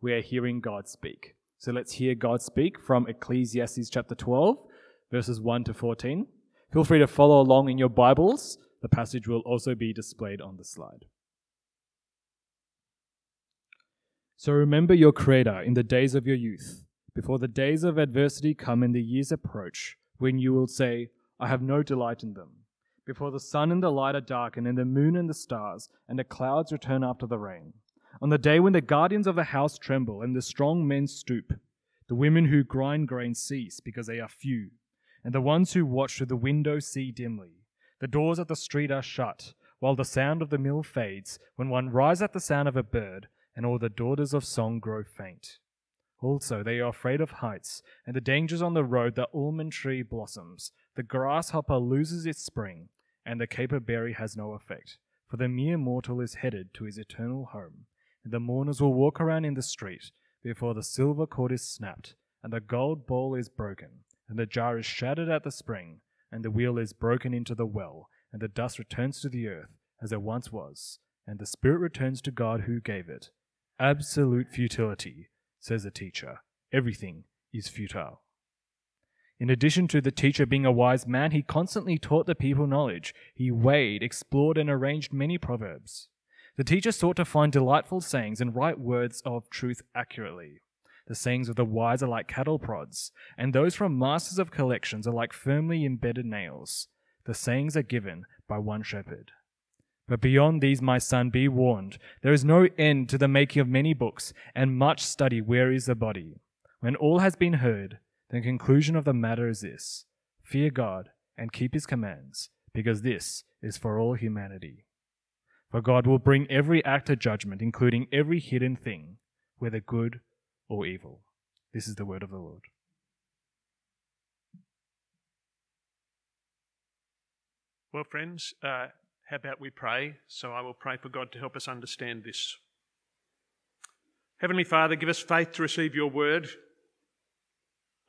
we are hearing God speak. So let's hear God speak from Ecclesiastes chapter 12, verses 1 to 14. Feel free to follow along in your Bibles. The passage will also be displayed on the slide. So remember your Creator in the days of your youth, before the days of adversity come and the years approach, when you will say, I have no delight in them. Before the sun and the light are darkened, and the moon and the stars, and the clouds return after the rain on the day when the guardians of the house tremble and the strong men stoop, the women who grind grain cease because they are few, and the ones who watch through the window see dimly. The doors of the street are shut, while the sound of the mill fades, when one rises at the sound of a bird, and all the daughters of song grow faint. Also, they are afraid of heights, and the dangers on the road. The almond tree blossoms, the grasshopper loses its spring, and the caper berry has no effect, for the mere mortal is headed to his eternal home and the mourners will walk around in the street before the silver cord is snapped, and the gold bowl is broken, and the jar is shattered at the spring, and the wheel is broken into the well, and the dust returns to the earth as it once was, and the spirit returns to God who gave it. Absolute futility, says the teacher. Everything is futile. In addition to the teacher being a wise man, he constantly taught the people knowledge. He weighed, explored, and arranged many proverbs. The teacher sought to find delightful sayings and write words of truth accurately. The sayings of the wise are like cattle prods, and those from masters of collections are like firmly embedded nails. The sayings are given by one shepherd. But beyond these, my son, be warned. There is no end to the making of many books, and much study wearies the body. When all has been heard, the conclusion of the matter is this fear God and keep his commands, because this is for all humanity. For God will bring every act to judgment, including every hidden thing, whether good or evil. This is the word of the Lord. Well, friends, uh, how about we pray? So I will pray for God to help us understand this. Heavenly Father, give us faith to receive your word,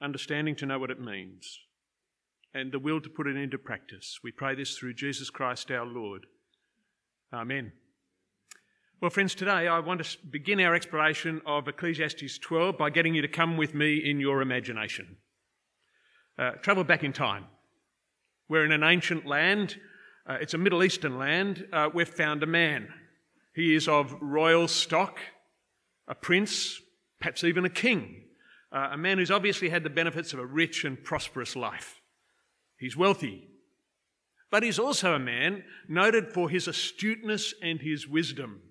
understanding to know what it means, and the will to put it into practice. We pray this through Jesus Christ our Lord. Amen. Well, friends, today I want to begin our exploration of Ecclesiastes 12 by getting you to come with me in your imagination. Uh, travel back in time. We're in an ancient land, uh, it's a Middle Eastern land. Uh, we've found a man. He is of royal stock, a prince, perhaps even a king, uh, a man who's obviously had the benefits of a rich and prosperous life. He's wealthy, but he's also a man noted for his astuteness and his wisdom.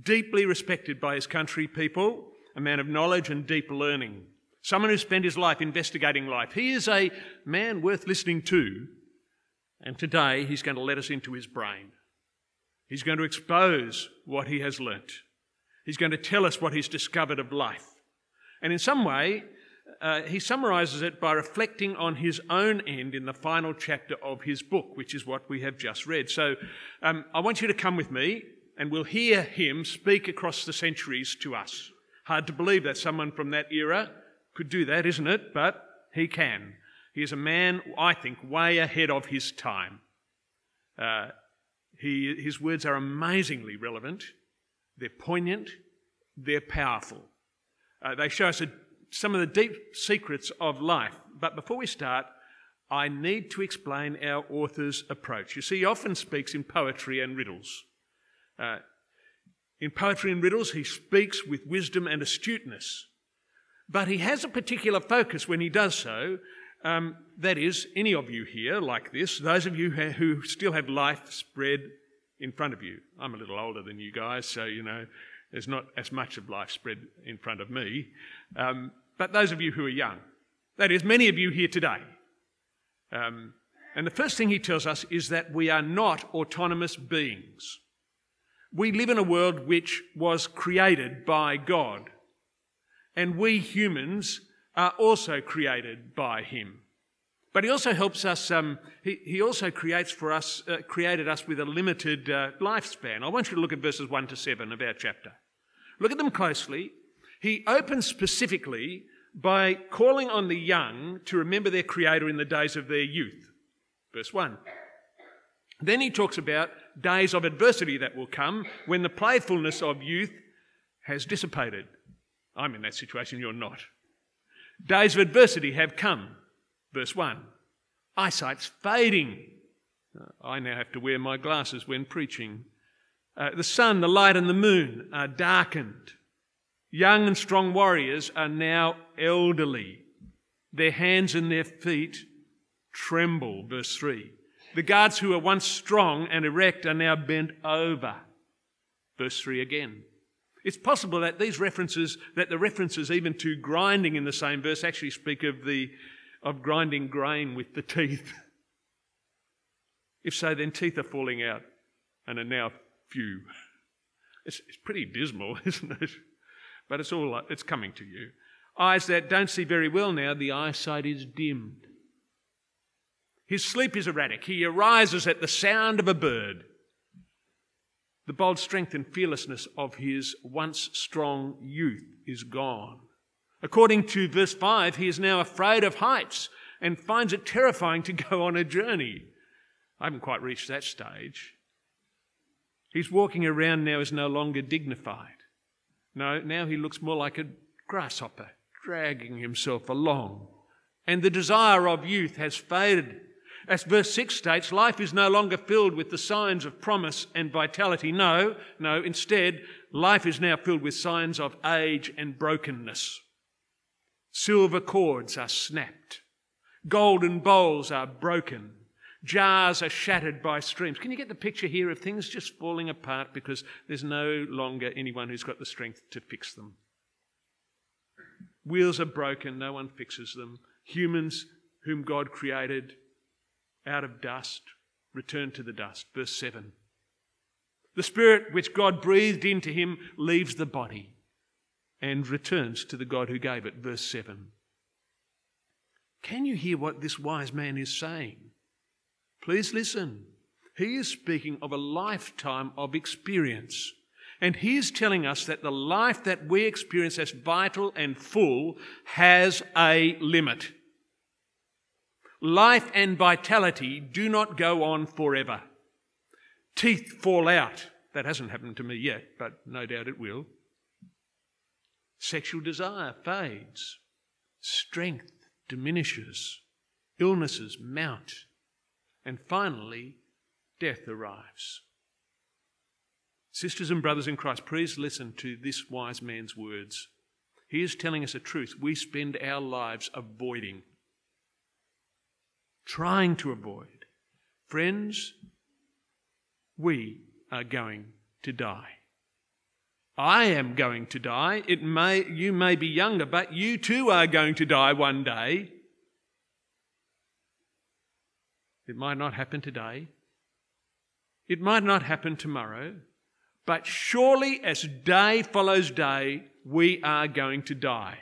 Deeply respected by his country people, a man of knowledge and deep learning, someone who spent his life investigating life. He is a man worth listening to, and today he's going to let us into his brain. He's going to expose what he has learnt. He's going to tell us what he's discovered of life. And in some way, uh, he summarizes it by reflecting on his own end in the final chapter of his book, which is what we have just read. So um, I want you to come with me and we'll hear him speak across the centuries to us. Hard to believe that someone from that era could do that, isn't it? But he can. He is a man, I think, way ahead of his time. Uh, he, his words are amazingly relevant, they're poignant, they're powerful. Uh, they show us a some of the deep secrets of life. But before we start, I need to explain our author's approach. You see, he often speaks in poetry and riddles. Uh, in poetry and riddles, he speaks with wisdom and astuteness. But he has a particular focus when he does so. Um, that is, any of you here like this, those of you who still have life spread in front of you. I'm a little older than you guys, so you know, there's not as much of life spread in front of me. Um, but those of you who are young, that is, many of you here today. Um, and the first thing he tells us is that we are not autonomous beings. We live in a world which was created by God. and we humans are also created by Him. But He also helps us, um, he, he also creates for us, uh, created us with a limited uh, lifespan. I want you to look at verses 1 to 7 of our chapter. Look at them closely. He opens specifically by calling on the young to remember their Creator in the days of their youth. Verse 1. Then he talks about days of adversity that will come when the playfulness of youth has dissipated. I'm in that situation, you're not. Days of adversity have come. Verse 1. Eyesight's fading. I now have to wear my glasses when preaching. Uh, the sun, the light, and the moon are darkened. Young and strong warriors are now elderly. Their hands and their feet tremble. Verse 3. The guards who were once strong and erect are now bent over. Verse 3 again. It's possible that these references, that the references even to grinding in the same verse actually speak of the of grinding grain with the teeth. If so, then teeth are falling out and are now few. It's, it's pretty dismal, isn't it? But it's all it's coming to you. Eyes that don't see very well now, the eyesight is dimmed. His sleep is erratic. He arises at the sound of a bird. The bold strength and fearlessness of his once strong youth is gone. According to verse 5, he is now afraid of heights and finds it terrifying to go on a journey. I haven't quite reached that stage. He's walking around now is no longer dignified. No, now he looks more like a grasshopper, dragging himself along. And the desire of youth has faded. As verse 6 states, life is no longer filled with the signs of promise and vitality. No, no, instead, life is now filled with signs of age and brokenness. Silver cords are snapped, golden bowls are broken, jars are shattered by streams. Can you get the picture here of things just falling apart because there's no longer anyone who's got the strength to fix them? Wheels are broken, no one fixes them. Humans whom God created out of dust, return to the dust. Verse 7. The spirit which God breathed into him leaves the body and returns to the God who gave it. Verse 7. Can you hear what this wise man is saying? Please listen. He is speaking of a lifetime of experience. And he is telling us that the life that we experience as vital and full has a limit. Life and vitality do not go on forever. Teeth fall out. That hasn't happened to me yet, but no doubt it will. Sexual desire fades. Strength diminishes. Illnesses mount. And finally, death arrives. Sisters and brothers in Christ, please listen to this wise man's words. He is telling us a truth we spend our lives avoiding trying to avoid. Friends, we are going to die. I am going to die. It may, you may be younger, but you too are going to die one day. It might not happen today. It might not happen tomorrow. But surely, as day follows day, we are going to die.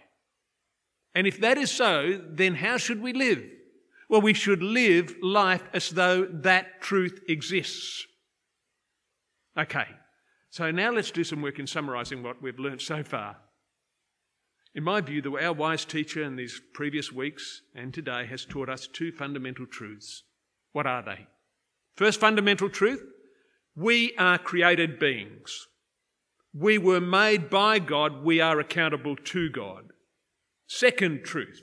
And if that is so, then how should we live? Well, we should live life as though that truth exists. Okay, so now let's do some work in summarising what we've learnt so far. In my view, our wise teacher in these previous weeks and today has taught us two fundamental truths. What are they? First fundamental truth we are created beings. We were made by God, we are accountable to God. Second truth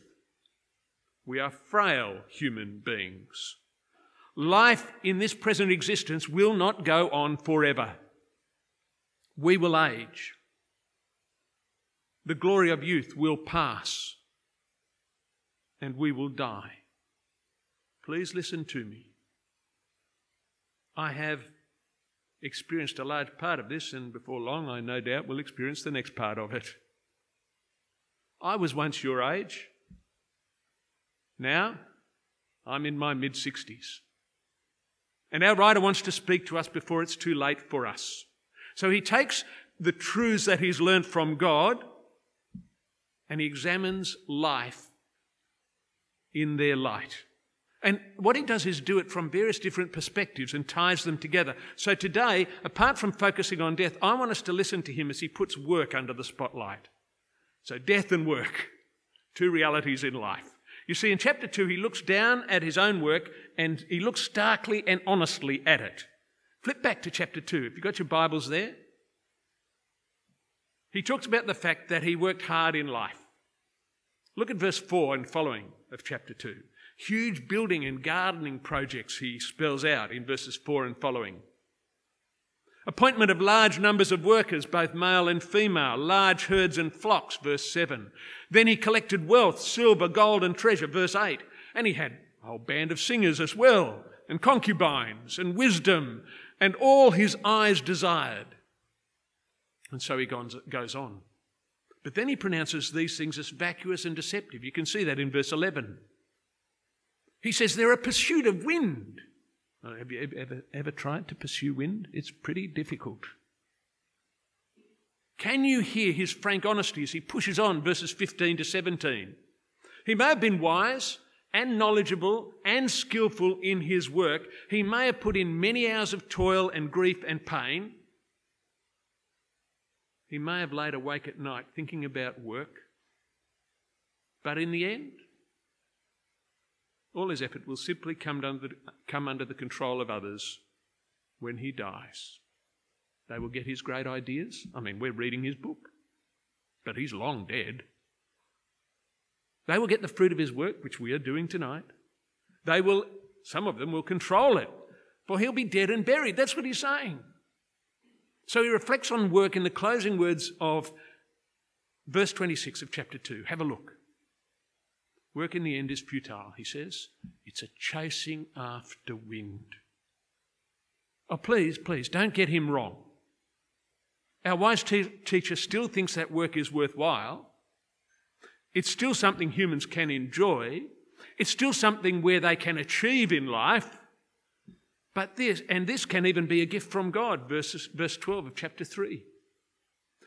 we are frail human beings. Life in this present existence will not go on forever. We will age. The glory of youth will pass and we will die. Please listen to me. I have experienced a large part of this, and before long, I no doubt will experience the next part of it. I was once your age. Now, I'm in my mid 60s. And our writer wants to speak to us before it's too late for us. So he takes the truths that he's learned from God and he examines life in their light. And what he does is do it from various different perspectives and ties them together. So today, apart from focusing on death, I want us to listen to him as he puts work under the spotlight. So, death and work, two realities in life. You see, in chapter 2, he looks down at his own work and he looks starkly and honestly at it. Flip back to chapter 2. Have you got your Bibles there? He talks about the fact that he worked hard in life. Look at verse 4 and following of chapter 2. Huge building and gardening projects he spells out in verses 4 and following. Appointment of large numbers of workers, both male and female, large herds and flocks, verse 7. Then he collected wealth, silver, gold, and treasure, verse 8. And he had a whole band of singers as well, and concubines, and wisdom, and all his eyes desired. And so he goes on. But then he pronounces these things as vacuous and deceptive. You can see that in verse 11. He says they're a pursuit of wind. Uh, have you ever, ever tried to pursue wind? It's pretty difficult. Can you hear his frank honesty as he pushes on verses 15 to 17? He may have been wise and knowledgeable and skillful in his work. He may have put in many hours of toil and grief and pain. He may have laid awake at night thinking about work. But in the end, all his effort will simply come under, come under the control of others when he dies. They will get his great ideas. I mean, we're reading his book, but he's long dead. They will get the fruit of his work, which we are doing tonight. They will, some of them will control it, for he'll be dead and buried. That's what he's saying. So he reflects on work in the closing words of verse 26 of chapter 2. Have a look. Work in the end is futile, he says. It's a chasing after wind. Oh, please, please, don't get him wrong. Our wise te- teacher still thinks that work is worthwhile. It's still something humans can enjoy. It's still something where they can achieve in life. But this, and this can even be a gift from God, verses, verse 12 of chapter 3.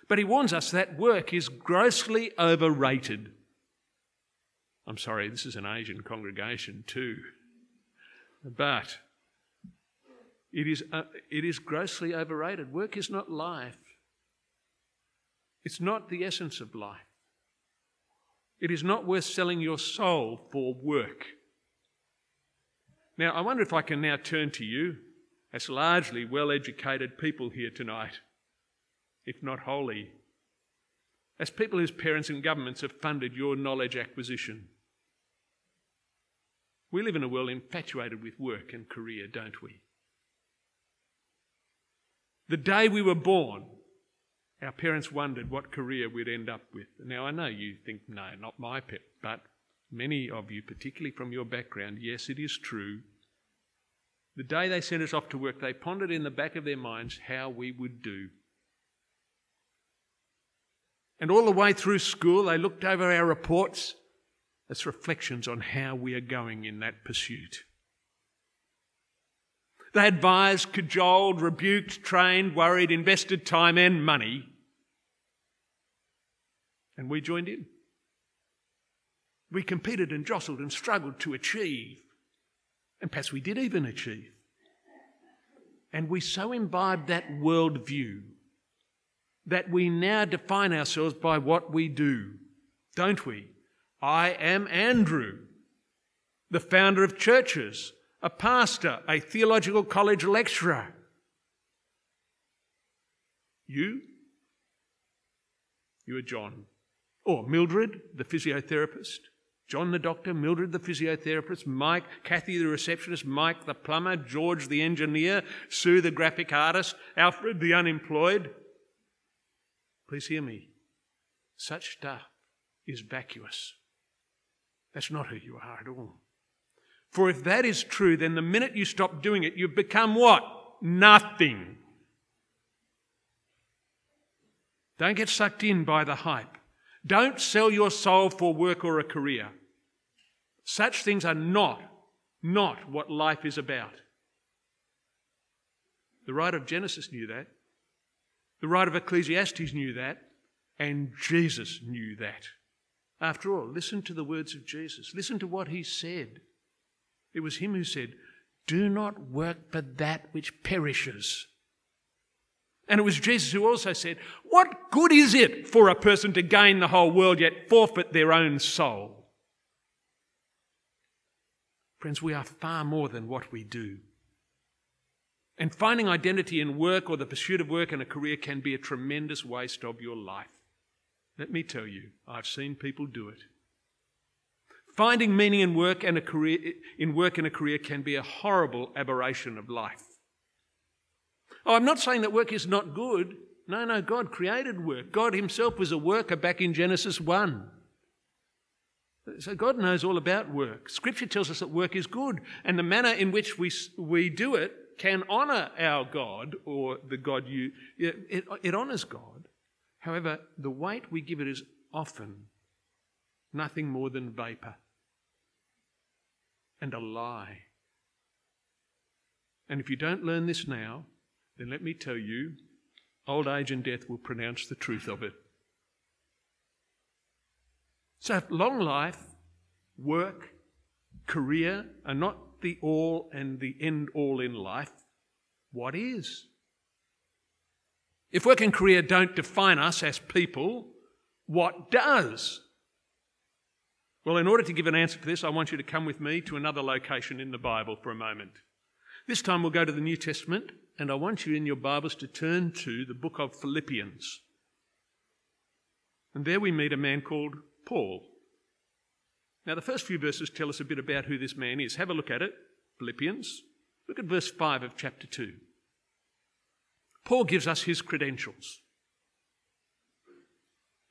But he warns us that work is grossly overrated. I'm sorry, this is an Asian congregation too. But it is, uh, it is grossly overrated. Work is not life, it's not the essence of life. It is not worth selling your soul for work. Now, I wonder if I can now turn to you as largely well educated people here tonight, if not wholly, as people whose parents and governments have funded your knowledge acquisition. We live in a world infatuated with work and career, don't we? The day we were born, our parents wondered what career we'd end up with. Now, I know you think, no, not my pet, but many of you, particularly from your background, yes, it is true. The day they sent us off to work, they pondered in the back of their minds how we would do. And all the way through school, they looked over our reports it's reflections on how we are going in that pursuit. They advised, cajoled, rebuked, trained, worried, invested time and money. And we joined in. We competed and jostled and struggled to achieve. And perhaps we did even achieve. And we so imbibed that worldview that we now define ourselves by what we do, don't we? I am Andrew, the founder of churches, a pastor, a theological college lecturer. You? You are John. Or Mildred, the physiotherapist. John the doctor, Mildred the physiotherapist, Mike, Kathy the receptionist, Mike the plumber, George the engineer, Sue the graphic artist, Alfred the unemployed. Please hear me. Such stuff is vacuous. That's not who you are at all. For if that is true, then the minute you stop doing it, you've become what? Nothing. Don't get sucked in by the hype. Don't sell your soul for work or a career. Such things are not, not what life is about. The writer of Genesis knew that. The writer of Ecclesiastes knew that. And Jesus knew that. After all, listen to the words of Jesus. Listen to what he said. It was him who said, Do not work for that which perishes. And it was Jesus who also said, What good is it for a person to gain the whole world yet forfeit their own soul? Friends, we are far more than what we do. And finding identity in work or the pursuit of work and a career can be a tremendous waste of your life. Let me tell you, I've seen people do it. Finding meaning in work and a career in work and a career can be a horrible aberration of life. Oh, I'm not saying that work is not good. No, no, God created work. God Himself was a worker back in Genesis 1. So God knows all about work. Scripture tells us that work is good, and the manner in which we, we do it can honour our God or the God you. It, it honours God. However, the weight we give it is often nothing more than vapour and a lie. And if you don't learn this now, then let me tell you, old age and death will pronounce the truth of it. So, long life, work, career are not the all and the end all in life. What is? If work and career don't define us as people, what does? Well, in order to give an answer to this, I want you to come with me to another location in the Bible for a moment. This time we'll go to the New Testament, and I want you in your Bibles to turn to the book of Philippians. And there we meet a man called Paul. Now, the first few verses tell us a bit about who this man is. Have a look at it. Philippians. Look at verse 5 of chapter 2. Paul gives us his credentials.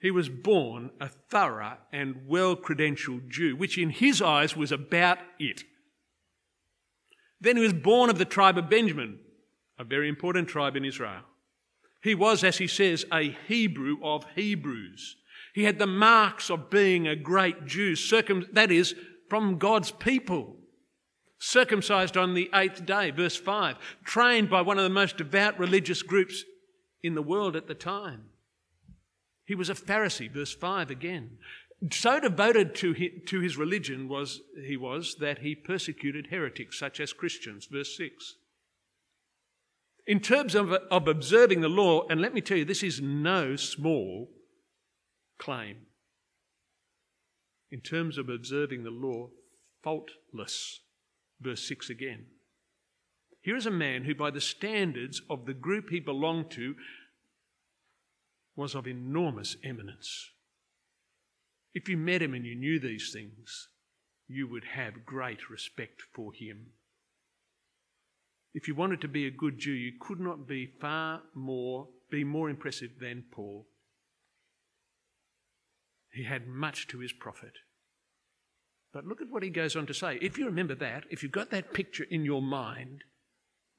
He was born a thorough and well credentialed Jew, which in his eyes was about it. Then he was born of the tribe of Benjamin, a very important tribe in Israel. He was, as he says, a Hebrew of Hebrews. He had the marks of being a great Jew, circum- that is, from God's people. Circumcised on the eighth day, verse 5. Trained by one of the most devout religious groups in the world at the time. He was a Pharisee, verse 5 again. So devoted to his, religion was he was that he persecuted heretics such as Christians, verse 6. In terms of, of observing the law, and let me tell you, this is no small claim. In terms of observing the law, faultless. Verse 6 again. Here is a man who, by the standards of the group he belonged to, was of enormous eminence. If you met him and you knew these things, you would have great respect for him. If you wanted to be a good Jew, you could not be far more, be more impressive than Paul. He had much to his profit. But look at what he goes on to say. If you remember that, if you've got that picture in your mind,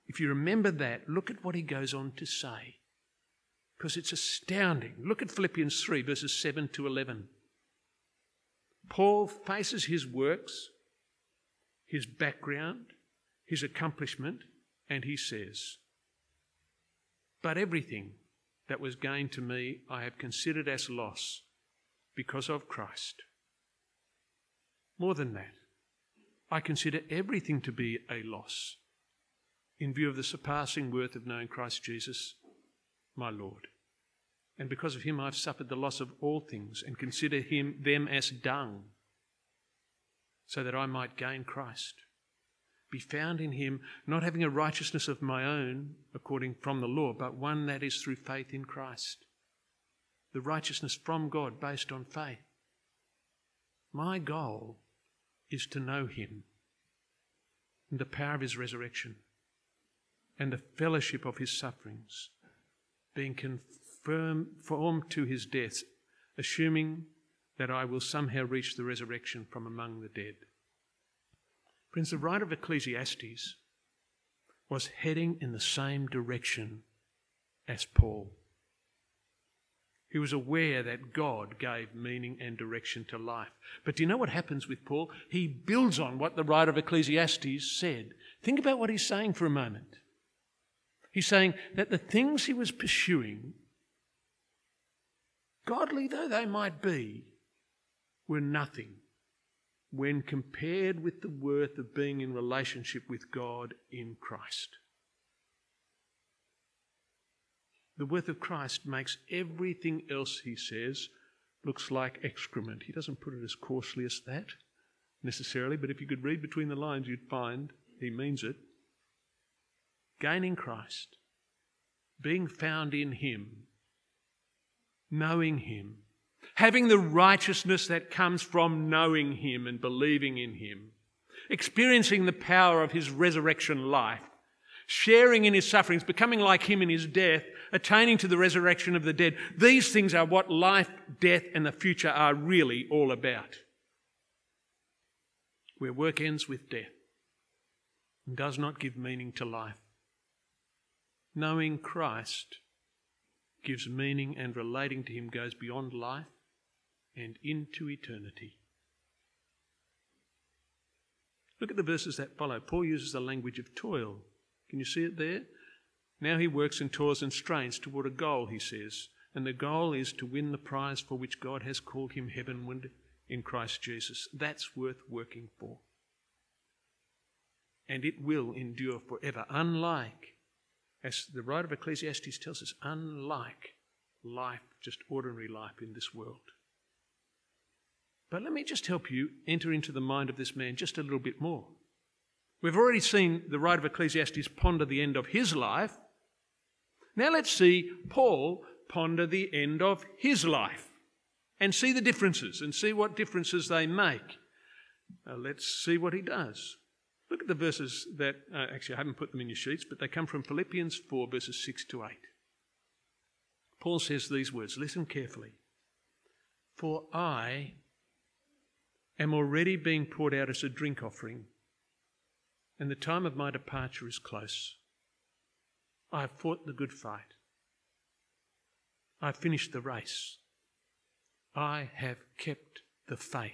if you remember that, look at what he goes on to say. Because it's astounding. Look at Philippians 3, verses 7 to 11. Paul faces his works, his background, his accomplishment, and he says, But everything that was gained to me I have considered as loss because of Christ. More than that, I consider everything to be a loss in view of the surpassing worth of knowing Christ Jesus, my Lord. And because of him I've suffered the loss of all things and consider him them as dung, so that I might gain Christ. Be found in him, not having a righteousness of my own according from the law, but one that is through faith in Christ the righteousness from God based on faith. My goal is to know Him and the power of His resurrection and the fellowship of His sufferings, being conformed to His death, assuming that I will somehow reach the resurrection from among the dead. Friends, the writer of Ecclesiastes was heading in the same direction as Paul. He was aware that God gave meaning and direction to life. But do you know what happens with Paul? He builds on what the writer of Ecclesiastes said. Think about what he's saying for a moment. He's saying that the things he was pursuing, godly though they might be, were nothing when compared with the worth of being in relationship with God in Christ. The worth of Christ makes everything else, he says, looks like excrement. He doesn't put it as coarsely as that necessarily, but if you could read between the lines, you'd find he means it. Gaining Christ, being found in him, knowing him, having the righteousness that comes from knowing him and believing in him, experiencing the power of his resurrection life, sharing in his sufferings, becoming like him in his death, attaining to the resurrection of the dead. These things are what life, death, and the future are really all about. Where work ends with death and does not give meaning to life. Knowing Christ gives meaning and relating to him goes beyond life and into eternity. Look at the verses that follow. Paul uses the language of toil can you see it there? Now he works and toils and strains toward a goal, he says. And the goal is to win the prize for which God has called him heavenward in Christ Jesus. That's worth working for. And it will endure forever, unlike, as the writer of Ecclesiastes tells us, unlike life, just ordinary life in this world. But let me just help you enter into the mind of this man just a little bit more. We've already seen the writer of Ecclesiastes ponder the end of his life. Now let's see Paul ponder the end of his life and see the differences and see what differences they make. Uh, let's see what he does. Look at the verses that, uh, actually, I haven't put them in your sheets, but they come from Philippians 4, verses 6 to 8. Paul says these words listen carefully. For I am already being poured out as a drink offering and the time of my departure is close. I have fought the good fight. I have finished the race. I have kept the faith.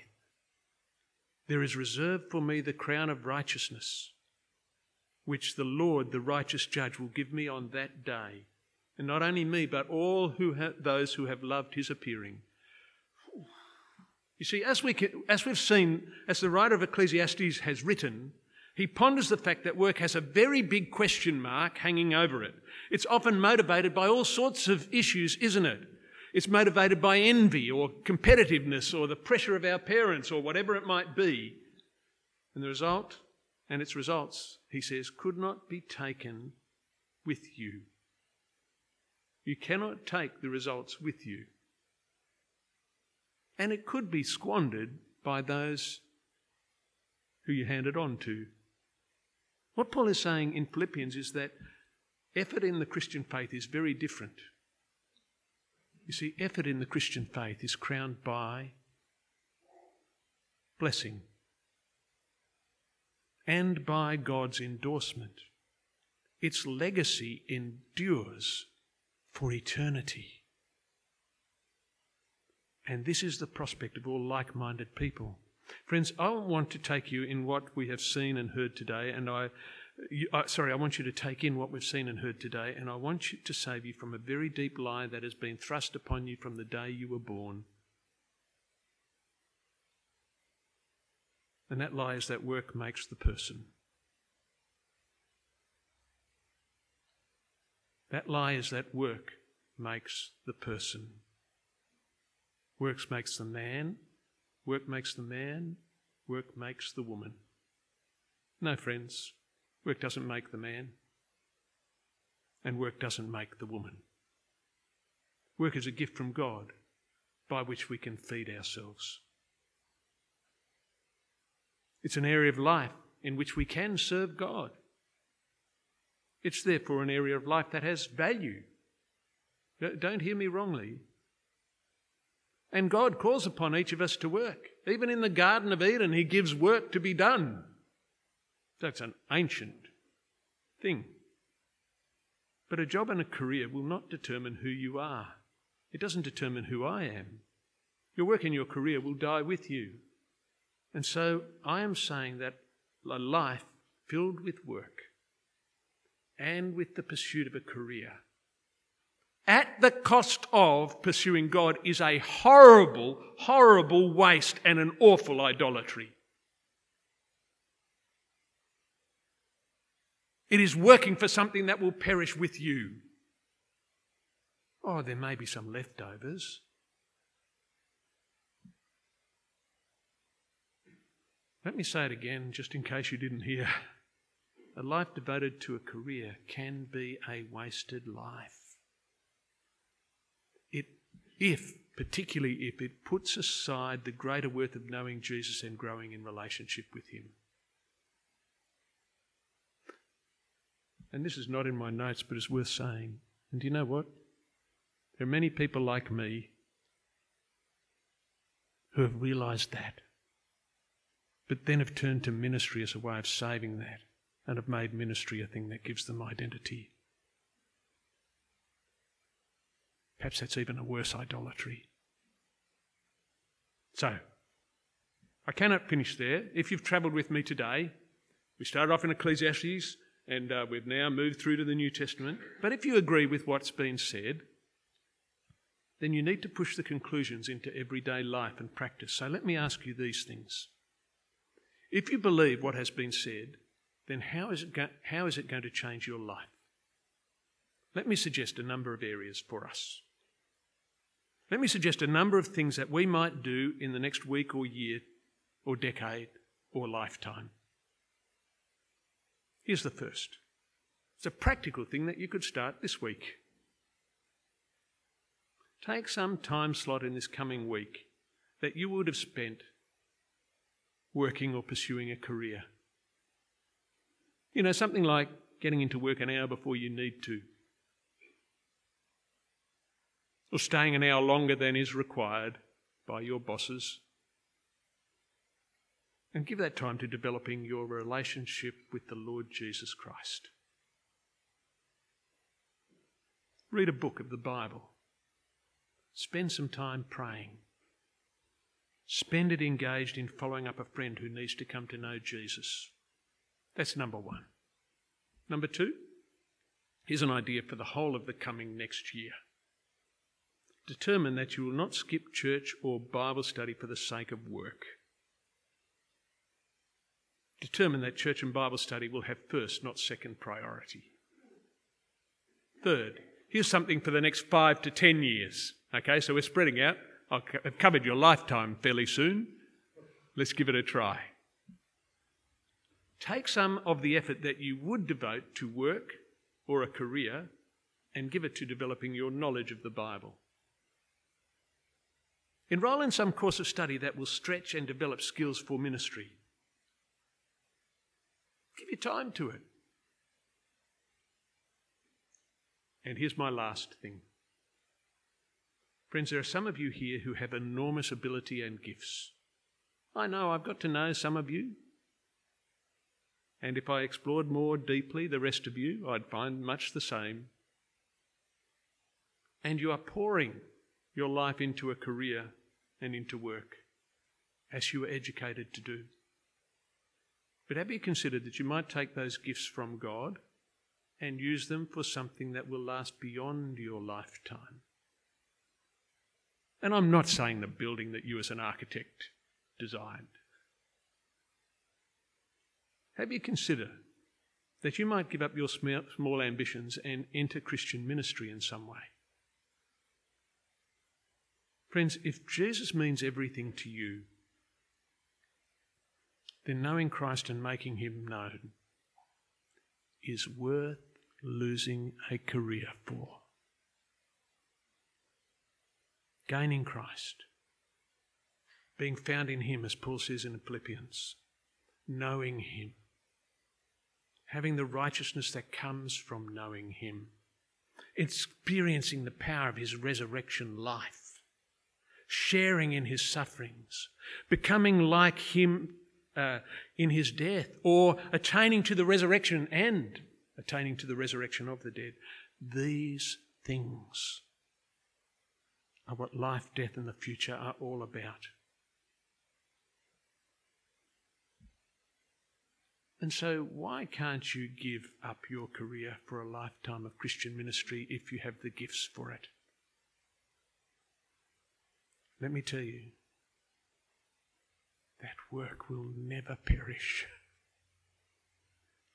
There is reserved for me the crown of righteousness, which the Lord, the righteous judge, will give me on that day. And not only me, but all who ha- those who have loved his appearing. You see, as, we can, as we've seen, as the writer of Ecclesiastes has written, he ponders the fact that work has a very big question mark hanging over it. It's often motivated by all sorts of issues, isn't it? It's motivated by envy or competitiveness or the pressure of our parents or whatever it might be. And the result, and its results, he says, could not be taken with you. You cannot take the results with you. And it could be squandered by those who you hand it on to. What Paul is saying in Philippians is that effort in the Christian faith is very different. You see, effort in the Christian faith is crowned by blessing and by God's endorsement. Its legacy endures for eternity. And this is the prospect of all like minded people. Friends, I want to take you in what we have seen and heard today, and I, you, uh, sorry, I want you to take in what we've seen and heard today, and I want you to save you from a very deep lie that has been thrust upon you from the day you were born. And that lie is that work makes the person. That lie is that work makes the person. Works makes the man, Work makes the man, work makes the woman. No, friends, work doesn't make the man, and work doesn't make the woman. Work is a gift from God by which we can feed ourselves. It's an area of life in which we can serve God. It's therefore an area of life that has value. Don't hear me wrongly. And God calls upon each of us to work. Even in the Garden of Eden, He gives work to be done. That's an ancient thing. But a job and a career will not determine who you are. It doesn't determine who I am. Your work and your career will die with you. And so I am saying that a life filled with work and with the pursuit of a career at the cost of pursuing God is a horrible, horrible waste and an awful idolatry. It is working for something that will perish with you. Oh, there may be some leftovers. Let me say it again, just in case you didn't hear. A life devoted to a career can be a wasted life. If, particularly if it puts aside the greater worth of knowing Jesus and growing in relationship with Him. And this is not in my notes, but it's worth saying. And do you know what? There are many people like me who have realised that, but then have turned to ministry as a way of saving that and have made ministry a thing that gives them identity. Perhaps that's even a worse idolatry. So, I cannot finish there. If you've travelled with me today, we started off in Ecclesiastes and uh, we've now moved through to the New Testament. But if you agree with what's been said, then you need to push the conclusions into everyday life and practice. So let me ask you these things. If you believe what has been said, then how is, it go- how is it going to change your life? Let me suggest a number of areas for us. Let me suggest a number of things that we might do in the next week or year or decade or lifetime. Here's the first it's a practical thing that you could start this week. Take some time slot in this coming week that you would have spent working or pursuing a career. You know, something like getting into work an hour before you need to, or staying an hour longer than is required by your bosses. And give that time to developing your relationship with the Lord Jesus Christ. Read a book of the Bible. Spend some time praying. Spend it engaged in following up a friend who needs to come to know Jesus. That's number one. Number two, here's an idea for the whole of the coming next year. Determine that you will not skip church or Bible study for the sake of work. Determine that church and Bible study will have first, not second priority. Third, here's something for the next five to ten years. Okay, so we're spreading out. I've covered your lifetime fairly soon. Let's give it a try. Take some of the effort that you would devote to work or a career and give it to developing your knowledge of the Bible. Enroll in some course of study that will stretch and develop skills for ministry. Give your time to it. And here's my last thing. Friends, there are some of you here who have enormous ability and gifts. I know, I've got to know some of you. And if I explored more deeply the rest of you, I'd find much the same. And you are pouring your life into a career and into work as you were educated to do. But have you considered that you might take those gifts from God and use them for something that will last beyond your lifetime? And I'm not saying the building that you as an architect designed. Have you considered that you might give up your small ambitions and enter Christian ministry in some way? Friends, if Jesus means everything to you, then knowing Christ and making him known is worth losing a career for. Gaining Christ, being found in him, as Paul says in Philippians, knowing him, having the righteousness that comes from knowing him, experiencing the power of his resurrection life sharing in his sufferings, becoming like him uh, in his death, or attaining to the resurrection and attaining to the resurrection of the dead. These things are what life, death, and the future are all about. And so, why can't you give up your career for a lifetime of Christian ministry if you have the gifts for it? Let me tell you, that work will never perish.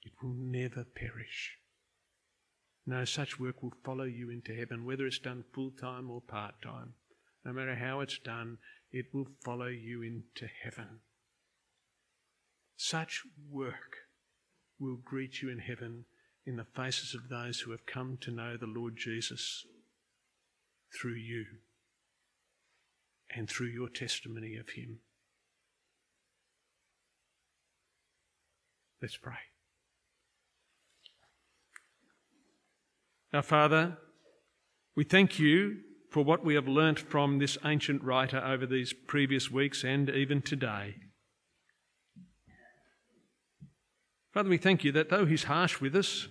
It will never perish. No, such work will follow you into heaven, whether it's done full time or part time. No matter how it's done, it will follow you into heaven. Such work will greet you in heaven in the faces of those who have come to know the Lord Jesus through you and through your testimony of Him. Let's pray. Our Father, we thank you for what we have learnt from this ancient writer over these previous weeks and even today. Father, we thank you that though he's harsh with us,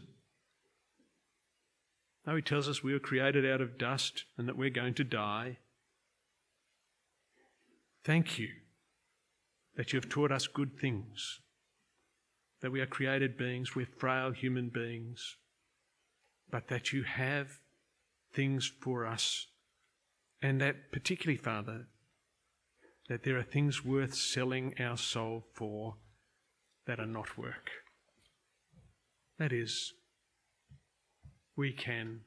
though he tells us we were created out of dust and that we're going to die, thank you that you have taught us good things, that we are created beings, we're frail human beings but that you have things for us. And that, particularly, Father, that there are things worth selling our soul for that are not work. That is, we can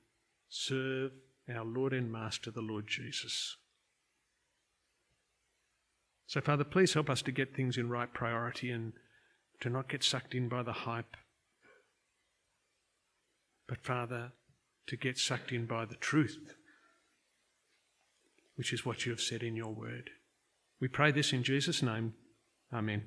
serve our Lord and Master, the Lord Jesus. So, Father, please help us to get things in right priority and to not get sucked in by the hype but Father, to get sucked in by the truth, which is what you have said in your word. We pray this in Jesus' name. Amen.